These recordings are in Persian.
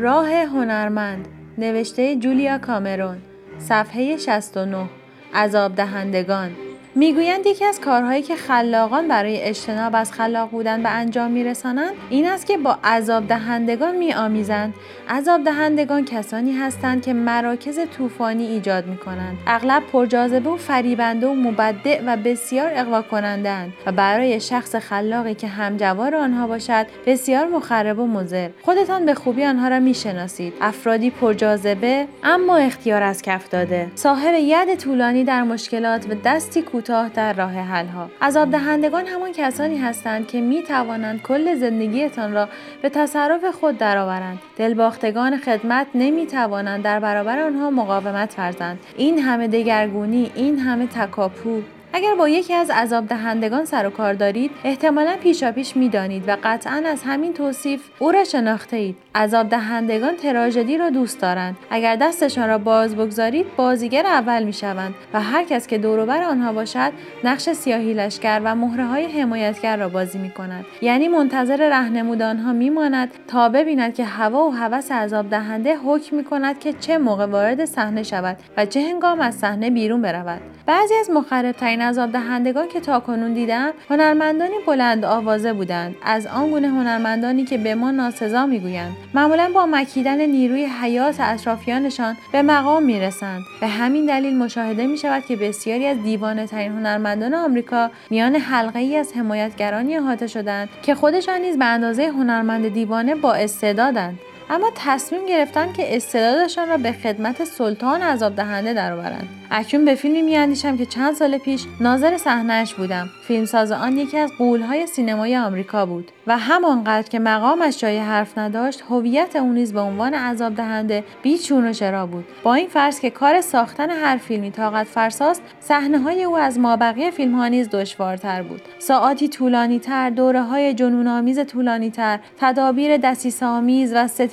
راه هنرمند نوشته جولیا کامرون صفحه 69 عذاب دهندگان می‌گویند یکی از کارهایی که خلاقان برای اجتناب از خلاق بودن به انجام میرسانند این است که با عذاب دهندگان میآمیزند. عذاب دهندگان کسانی هستند که مراکز طوفانی ایجاد می کنند اغلب پرجاذبه و فریبنده و مبدع و بسیار اقوا کنندند و برای شخص خلاقی که همجوار آنها باشد بسیار مخرب و مضر. خودتان به خوبی آنها را می‌شناسید. افرادی پرجاذبه اما اختیار از کف داده. صاحب ید طولانی در مشکلات و دستی کوتاه در راه حل ها عذاب دهندگان همان کسانی هستند که می توانند کل زندگیتان را به تصرف خود درآورند. دلباختگان خدمت نمی توانند در برابر آنها مقاومت ورزند. این همه دگرگونی این همه تکاپو اگر با یکی از عذاب دهندگان سر و کار دارید احتمالا پیشاپیش می‌دانید و قطعا از همین توصیف او را شناخته اید عذاب دهندگان تراژدی را دوست دارند. اگر دستشان را باز بگذارید بازیگر اول می‌شوند و هر کس که دوروبر آنها باشد نقش سیاهی لشکر و مهره های حمایتگر را بازی می کند یعنی منتظر رهنمود آنها میماند تا ببیند که هوا و هوس عذاب دهنده حکم می کند که چه موقع وارد صحنه شود و چه هنگام از صحنه بیرون برود. بعضی از مخربترین عذاب دهندگان که تاکنون دیدم هنرمندانی بلند آوازه بودند. از آن گونه هنرمندانی که به ما ناسزا می‌گویند. معمولا با مکیدن نیروی حیات اطرافیانشان به مقام می‌رسند. به همین دلیل مشاهده می شود که بسیاری از دیوانه ترین هنرمندان آمریکا میان حلقه ای از حمایتگرانی احاطه شدند که خودشان نیز به اندازه هنرمند دیوانه با استعدادند. اما تصمیم گرفتن که استعدادشان را به خدمت سلطان عذاب دهنده درآورند. اکنون به فیلمی میاندیشم که چند سال پیش ناظر صحنهاش بودم. فیلمساز آن یکی از قولهای سینمای آمریکا بود و همانقدر که مقامش جای حرف نداشت هویت او نیز به عنوان عذاب دهنده بیچون و چرا بود. با این فرض که کار ساختن هر فیلمی طاقت فرساست صحنه های او از مابقی فیلم ها نیز دشوارتر بود. ساعاتی طولانی تر دوره های جنون آمیز طولانی تر تدابیر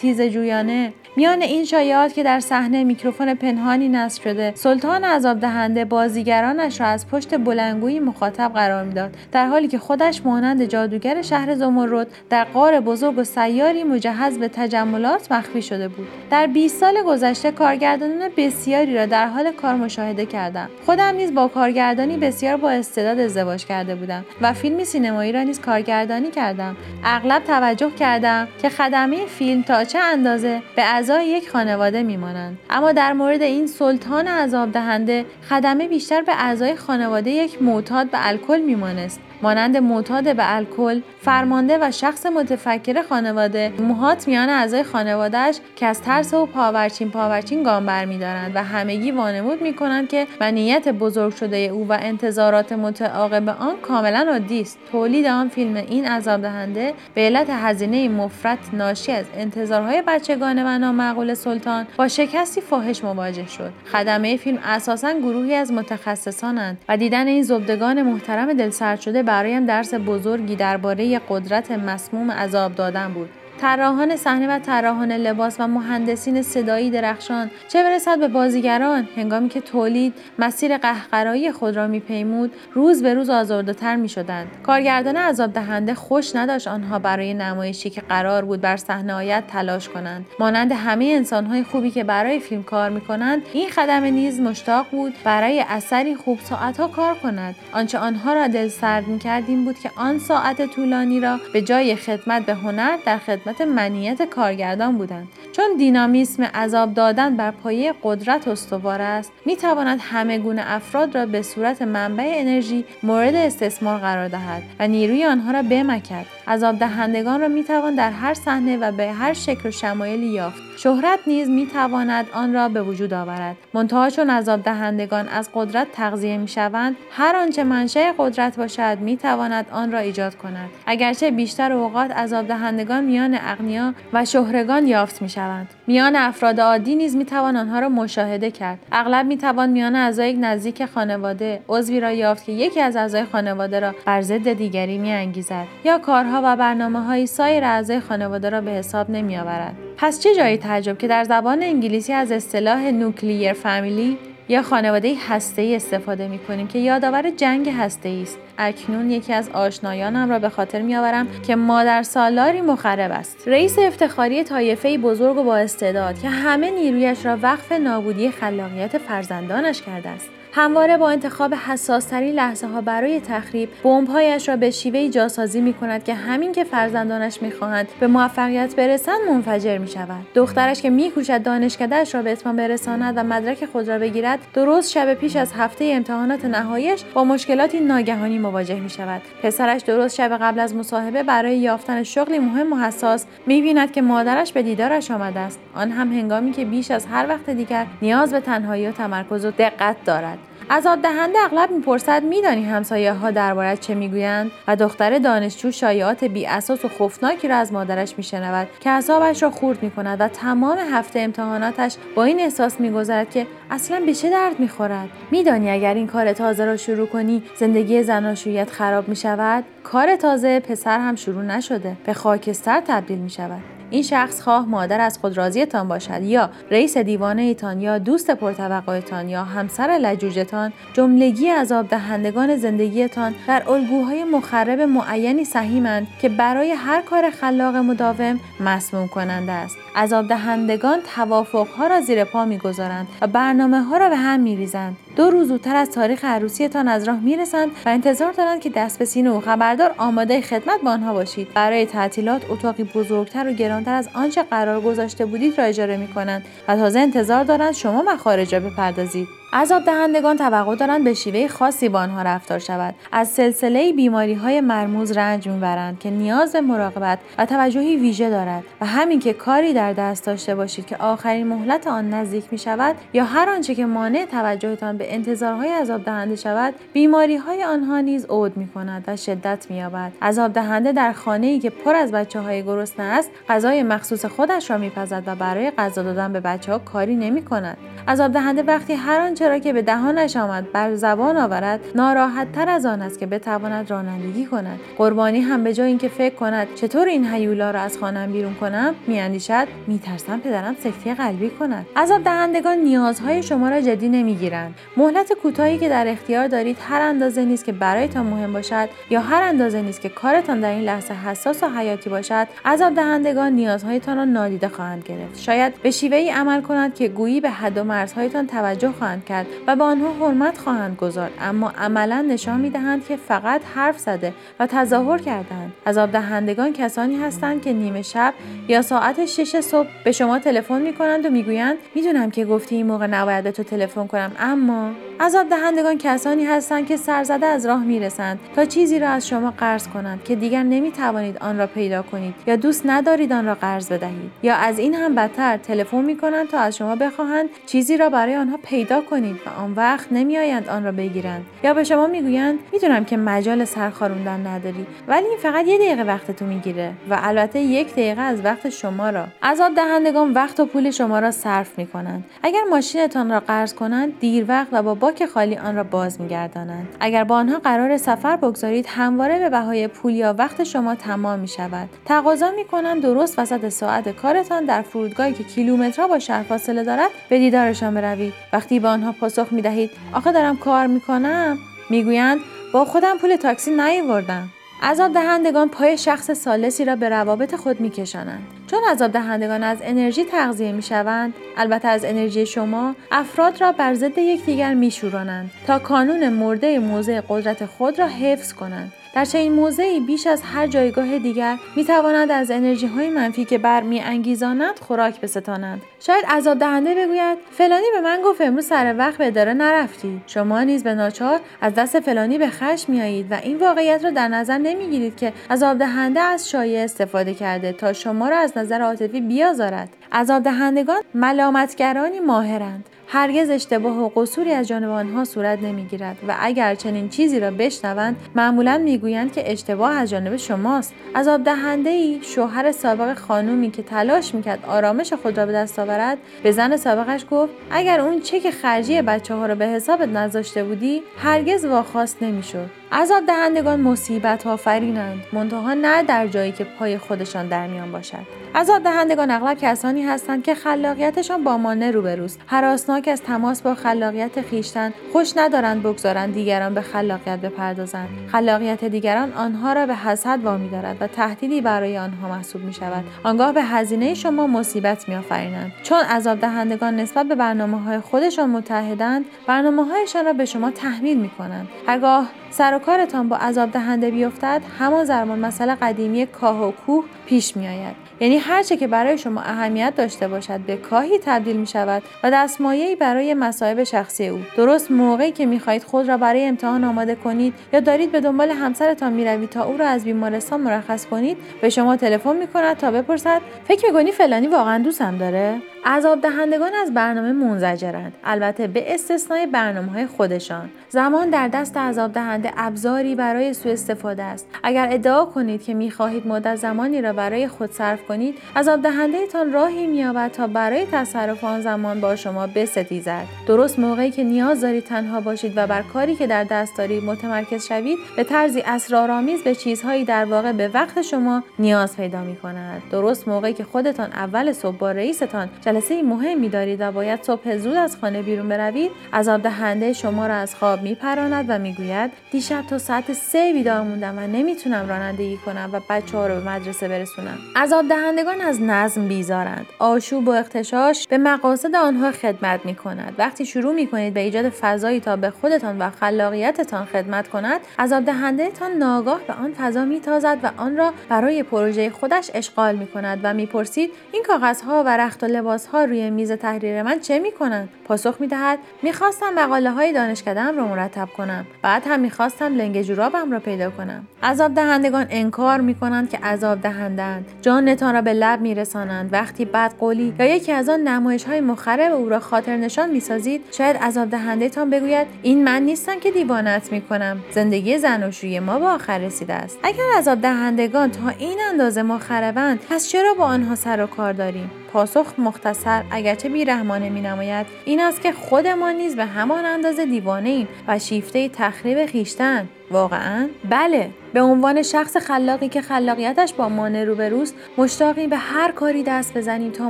ခီဇယူယာနဲ့ میان این شایعات که در صحنه میکروفون پنهانی نصب شده سلطان عذاب دهنده بازیگرانش را از پشت بلنگوی مخاطب قرار می‌داد. در حالی که خودش مانند جادوگر شهر زمرد در قار بزرگ و سیاری مجهز به تجملات مخفی شده بود. در 20 سال گذشته کارگردانان بسیاری را در حال کار مشاهده کردم خودم نیز با کارگردانی بسیار با استعداد ازدواج کرده بودم و فیلمی سینمایی را نیز کارگردانی کردم. اغلب توجه کردم که خدمه فیلم تا چه اندازه به اعضای یک خانواده میمانند. اما در مورد این سلطان عذاب دهنده خدمه بیشتر به اعضای خانواده یک معتاد به الکل میمانست. مانند معتاد به الکل فرمانده و شخص متفکر خانواده موهات میان اعضای خانوادهش که از ترس و پاورچین پاورچین گام برمیدارند و همگی وانمود می‌کنند که نیت بزرگ شده او و انتظارات متعاقب آن کاملا عادی است. تولید آن فیلم این عذاب دهنده به علت هزینه مفرط ناشی از انتظارهای بچگانه و نامعقول سلطان با شکستی فاحش مواجه شد. خدمه فیلم اساسا گروهی از متخصصانند و دیدن این زبدگان محترم دلسرد شده برایم درس بزرگی درباره قدرت مسموم عذاب دادن بود. طراحان صحنه و طراحان لباس و مهندسین صدایی درخشان. چه برسد به بازیگران؟ هنگامی که تولید مسیر قهقرایی خود را میپیمود روز به روز آزردهتر می‌شدند. کارگردان عذاب دهنده خوش نداشت آنها برای نمایشی که قرار بود بر صحنه آید تلاش کنند. مانند همه انسانهای خوبی که برای فیلم کار می‌کنند این خدمه نیز مشتاق بود برای اثری خوب ساعتها کار کند. آنچه آنها را دل سرد می‌کرد این بود که آن ساعت طولانی را به جای خدمت به هنر در خدمت خدمت منیت کارگردان بودند. چون دینامیسم عذاب دادن بر پایه قدرت استوار است می تواند همه گونه افراد را به صورت منبع انرژی مورد استثمار قرار دهد و نیروی آنها را بمکد. عذاب دهندگان را می توان در هر صحنه و به هر شکل و شمایلی یافت. شهرت نیز می تواند آن را به وجود آورد. منتها چون عذاب دهندگان از قدرت تغذیه می شوند هر آنچه منشأ قدرت باشد می تواند آن را ایجاد کند. اگرچه بیشتر اوقات عذاب دهندگان میان اغنیا و شهرگان یافت می شوند میان افراد عادی نیز می توان آنها را مشاهده کرد. اغلب می توان میان اعضای نزدیک خانواده عضوی را یافت که یکی از اعضای خانواده را بر ضد دیگری می انگیزد یا کارها و برنامه های سایر اعضای خانواده را به حساب نمی آورد پس چه جایی تعجب که در زبان انگلیسی از اصطلاح نوکلیر فامیلی یا خانواده هسته استفاده می کنیم که یادآور جنگ هسته است. اکنون یکی از آشنایانم را به خاطر میآورم که مادر سالاری مخرب است. رئیس افتخاری طایفه بزرگ و با استعداد که همه نیرویش را وقف نابودی خلاقیت فرزندانش کرده است. همواره با انتخاب حساسترین لحظه ها برای تخریب بمبهایش را به شیوه جاسازی می کند که همین که فرزندانش می‌خواهند به موفقیت برسند منفجر می شود دخترش که میکوشد دانشکدهاش را به اتمام برساند و مدرک خود را بگیرد درست شب پیش از هفته امتحانات نهاییش با مشکلاتی ناگهانی مواجه می شود پسرش درست شب قبل از مصاحبه برای یافتن شغلی مهم و حساس می بیند که مادرش به دیدارش آمده است. آن هم هنگامی که بیش از هر وقت دیگر نیاز به تنهایی و تمرکز و دقت دارد. عذاب دهنده اغلب می‌پرسد میدانی همسایه ها دربارت چه می‌گویند؟ و دختر دانشجو شایعات بی اساس و خوفناکی را از مادرش میشنود که اعصابش را خورد می‌کند و تمام هفته امتحاناتش با این احساس میگذرد که اصلا به چه درد می‌خورد. میدانی اگر این کار تازه را شروع کنی زندگی زناشویت خراب می‌شود؟ کار تازه پسر هم شروع نشده به خاکستر تبدیل می‌شود. این شخص خواه مادر از خود راضیتان باشد یا رئیس دیوانه ایتان یا دوست پرتوقعتان یا همسر لجوجتان جملگی عذاب دهندگان زندگیتان در الگوهای مخرب معینی سهیمند که برای هر کار خلاق مداوم مسموم کننده است. عذاب دهندگان توافقها را زیر پا می‌گذارند و برنامه ها را به هم میریزند. دو روز زودتر از تاریخ عروسیتان از راه می‌رسند و انتظار دارند که دست به سینه و خبردار آماده خدمت با آنها باشید. برای تعطیلات اتاقی بزرگتر و گرانتر از آنچه قرار گذاشته بودید را اجاره می کنند و تازه انتظار دارند شما مخارج را بپردازید. عذاب دهندگان توقع دارند به شیوه خاصی با آنها رفتار شود. از سلسله بیماری های مرموز رنج می‌برند که نیاز به مراقبت و توجهی ویژه دارد و همین که کاری در دست داشته باشید که آخرین مهلت آن نزدیک می شود یا هر آنچه که مانع توجهتان به انتظارهای عذاب دهنده شود بیماری های آنها نیز عود می کند و شدت می یابد عذاب دهنده در خانه ای که پر از بچه های گرسنه است غذای مخصوص خودش را میپزد و برای غذا دادن به بچه ها کاری نمی کند عذاب دهنده وقتی هر آنچه را که به دهانش آمد بر زبان آورد. ناراحت تر از آن است که بتواند رانندگی کند. قربانی هم به جای اینکه فکر کند چطور این هیولا را از خانم بیرون کنم میاندیشد میترسم پدرم سکته قلبی کند. عذاب دهندگان نیازهای شما را جدی نمی‌گیرند. مهلت کوتاهی که در اختیار دارید هر اندازه نیست که برایتان مهم باشد یا هر اندازه نیست که کارتان در این لحظه حساس و حیاتی باشد عذاب دهندگان نیازهایتان را نادیده خواهند گرفت. شاید به شیوه ای عمل کنند که گویی به حد و مرزهایتان توجه خواهند کرد و به آنها حرمت خواهند گذارد اما عملا نشان می‌دهند که فقط حرف زده و تظاهر کردند عذاب دهندگان کسانی هستند که نیمه شب یا ساعت شش صبح به شما تلفن می کنند و می‌گویند می‌دونم که گفتی این موقع نباید تو تلفن کنم اما عذاب دهندگان کسانی هستند که سرزده از راه می‌رسند تا چیزی را از شما قرض کنند که دیگر نمی توانید آن را پیدا کنید یا دوست ندارید آن را قرض بدهید. یا از این هم بدتر تلفن می کنند تا از شما بخواهند چیزی را برای آنها پیدا کنید و آن وقت نمیآیند آن را بگیرند. یا به شما می‌گویند می‌دونم که مجال سرخاروندن نداری ولی این فقط یه دقیقه وقت تو می‌گیره و البته یک دقیقه از وقت شما را. عذاب دهندگان وقت و پول شما را صرف می کنند اگر ماشینتان را قرض کنند دیر وقت و با باک خالی آن را باز میگردانند. اگر با آنها قرار سفر بگذارید همواره به بهای پول یا وقت شما تمام می شود تقاضا می کنند درست وسط ساعت کارتان در فرودگاهی که کیلومترها با شهر فاصله دارد به دیدارشان بروید. وقتی به آنها پاسخ می دهید آخه دارم کار می‌کنم؟ می‌گویند با خودم پول تاکسی نیاوردم. عذاب دهندگان پای شخص سالسی را به روابط خود میکشانند. چون عذاب دهندگان از انرژی تغذیه می‌شوند البته از انرژی شما افراد را بر ضد یکدیگر میشورانند تا کانون مرده موضع قدرت خود را حفظ کنند. در چنین موضعی بیش از هر جایگاه دیگر می توانند از انرژی های منفی که برمی انگیزانند خوراک بستانند شاید عذاب دهنده بگوید فلانی به من گفت امروز سر وقت به اداره نرفتی. شما نیز به ناچار از دست فلانی به خشم میایید و این واقعیت را در نظر نمی‌گیرید که عذاب دهنده از شایع استفاده کرده تا شما را از نظر عاطفی بیازارد. عذاب دهندگان ملامتگرانی ماهرند. هرگز اشتباه و قصوری از جانب آنها صورت نمی‌گیرد و اگر چنین چیزی را بشنوند معمولا می‌گویند که اشتباه از جانب شماست. عذاب دهنده ای شوهر سابق خانومی که تلاش می‌کرد آرامش خود را به دست آورد به زن سابقش گفت اگر اون چک خرجی بچه ها را به حسابت نذاشته بودی هرگز واخواست نمی‌شد. عذاب دهندگان مصیبت آفرینند منتها نه در جایی که پای خودشان در میان باشد. عذاب دهندگان اغلب کسانی هستند که خلاقیتشان با مانع روبروست. هراسناک از تماس با خلاقیت خیشتن خوش ندارند بگذارند دیگران به خلاقیت بپردازند. خلاقیت دیگران آنها را به حسد وامی دارد و تهدیدی برای آنها محسوب می شود آنگاه به هزینه شما مصیبت می آفرینند چون عذاب دهندگان نسبت به برنامه های خودشان متحدند برنامه هایشان را به شما تحمیل می کنند هرگاه سر و کارتان با عذاب دهنده بیفتد همان زرمان مسئله قدیمی کاه و کوه پیش می آید یعنی هرچه که برای شما اهمیت داشته باشد به کاهی تبدیل می شود و دستمایه‌ای برای مصائب شخصی او. درست موقعی که می خواهید خود را برای امتحان آماده کنید یا دارید به دنبال همسرتان می روید تا او را از بیمارستان مرخص کنید به شما تلفن می کند تا بپرسد فکر می کنی فلانی واقعا دوستم داره؟ عذاب دهندگان از برنامه منزجرند. البته به استثنای برنامه های خودشان. زمان در دست عذاب دهنده ابزاری برای سوء استفاده است. اگر ادعا کنید که می‌خواهید مدت زمانی را برای خود صرف کنید عذاب دهنده تان راهی مییابد تا برای تصرف آن زمان با شما بستیزد. درست موقعی که نیاز دارید تنها باشید و بر کاری که در دست دارید متمرکز شوید به طرزی اسرارآمیز به چیزهایی در واقع به وقت شما نیاز پیدا می کند درست موقعی که خودتان اول صبح با رئیستان جلسه مهمی دارید و باید صبح زود از خانه بیرون بروید. عذاب دهنده شما را از خواب میپراند و می‌گوید دیشب تا ساعت سه بیدار موندم و نمی‌تونم رانندگی کنم و بچه ها رو به مدرسه برسونم. عذاب دهندگان از نظم بیزارند. آشوب و اختشاش به مقاصد آنها خدمت می کند وقتی شروع می کنید به ایجاد فضایی تا به خودتان و خلاقیتتان خدمت کند عذاب دهنده تان ناگاه به آن فضا میتازد و آن را برای پروژه خودش اشغال می کند و می‌پرسید این کاغذها و رخت و لباسها روی میز تحریر من چه می کنند پاسخ می دهد می‌خواستم مقاله های دانشکدهام را مرتب کنم. بعد هم می‌خواستم لنگ جورابم را پیدا کنم. عذاب دهندگان انکار می کنند که عذاب دهندند جانتان را به لب میرسانند. وقتی بد قولی یا یکی از آن نمایش های مخرب او را خاطر نشان می‌سازید شاید عذاب دهنده تان بگوید این من نیستم که دیوانت می‌کنم. زندگی زناشویی ما به آخر رسیده است. اگر عذاب دهندگان تا این اندازه مخربند پس چرا با آنها سر و کار داریم؟ پاسخ مختصر اگرچه بیرحمانه می نماید این است که خودمان نیز به همان اندازه دیوانه ایم و شیفته تخریب خیشتن. واقعا؟ بله به عنوان شخص خلاقی که خلاقیتش با مانع روبروست مشتاقیم به هر کاری دست بزنیم تا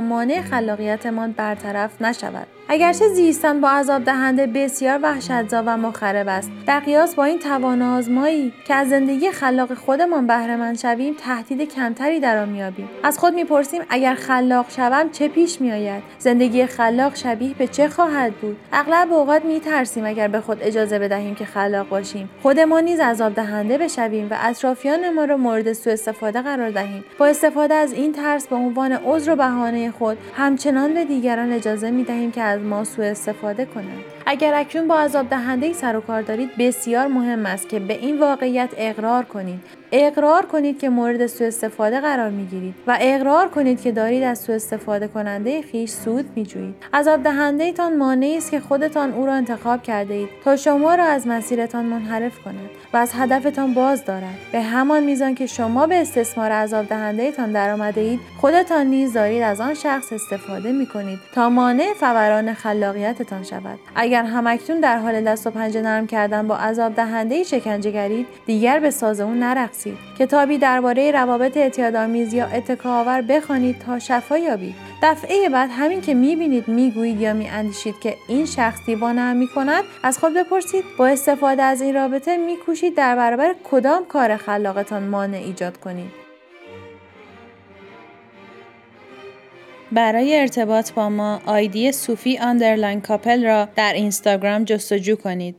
مانع خلاقیتمان برطرف نشود. اگرچه زیستن با عذاب دهنده بسیار وحشتزا و مخرب است در قیاس با این توان آزمایی که از زندگی خلاق خودمان بهرهمند شویم تهدید کمتری در آن میابیم از خود می‌پرسیم اگر خلاق شوم چه پیش میآید؟ زندگی خلاق شبیه به چه خواهد بود؟ اغلب اوقات میترسیم اگر به خود اجازه بدهیم که خلاق باشیم. خودمان نیز عذاب دهنده بشویم و اطرافیان ما را مورد سوء استفاده قرار دهیم. با استفاده از این ترس به عنوان عذر و بهانه خود همچنان به دیگران اجازه می دهیم که از ما سوء استفاده کنند. اگر اکنون با عذاب دهنده سر و کار دارید بسیار مهم است که به این واقعیت اقرار کنید. اقرار کنید که مورد سوء استفاده قرار می گیرید و اقرار کنید که دارید از سوء استفاده کننده خیش سود می جویید عذاب دهنده تان مانعی است که خودتان او را انتخاب کرده اید تا شما را از مسیرتان منحرف کند و از هدفتان باز دارد. به همان میزان که شما به استثمار عذاب دهنده تان درآمده اید خودتان نیز دارید از آن شخص استفاده می کنید تا مانع فوران خلاقیتتان شود. اگر همکنون در حال دست و پنجه نرم کردن با عذاب دهنده شکنجه گرید دیگر به ساز اون نرقصید. کتابی درباره روابط اعتیادآمیز یا اتکاآور بخوانید تا شفا یابید دفعه بعد همین که می‌بینید می‌گویید یا میاندیشید که این شخص دیوانه‌ام می‌کند از خود بپرسید. با استفاده از این رابطه میکوشید در برابر کدام کار خلاقتان مانع ایجاد کنید. برای ارتباط با ما آیدی صوفی underline کاپل را در اینستاگرام جستجو کنید.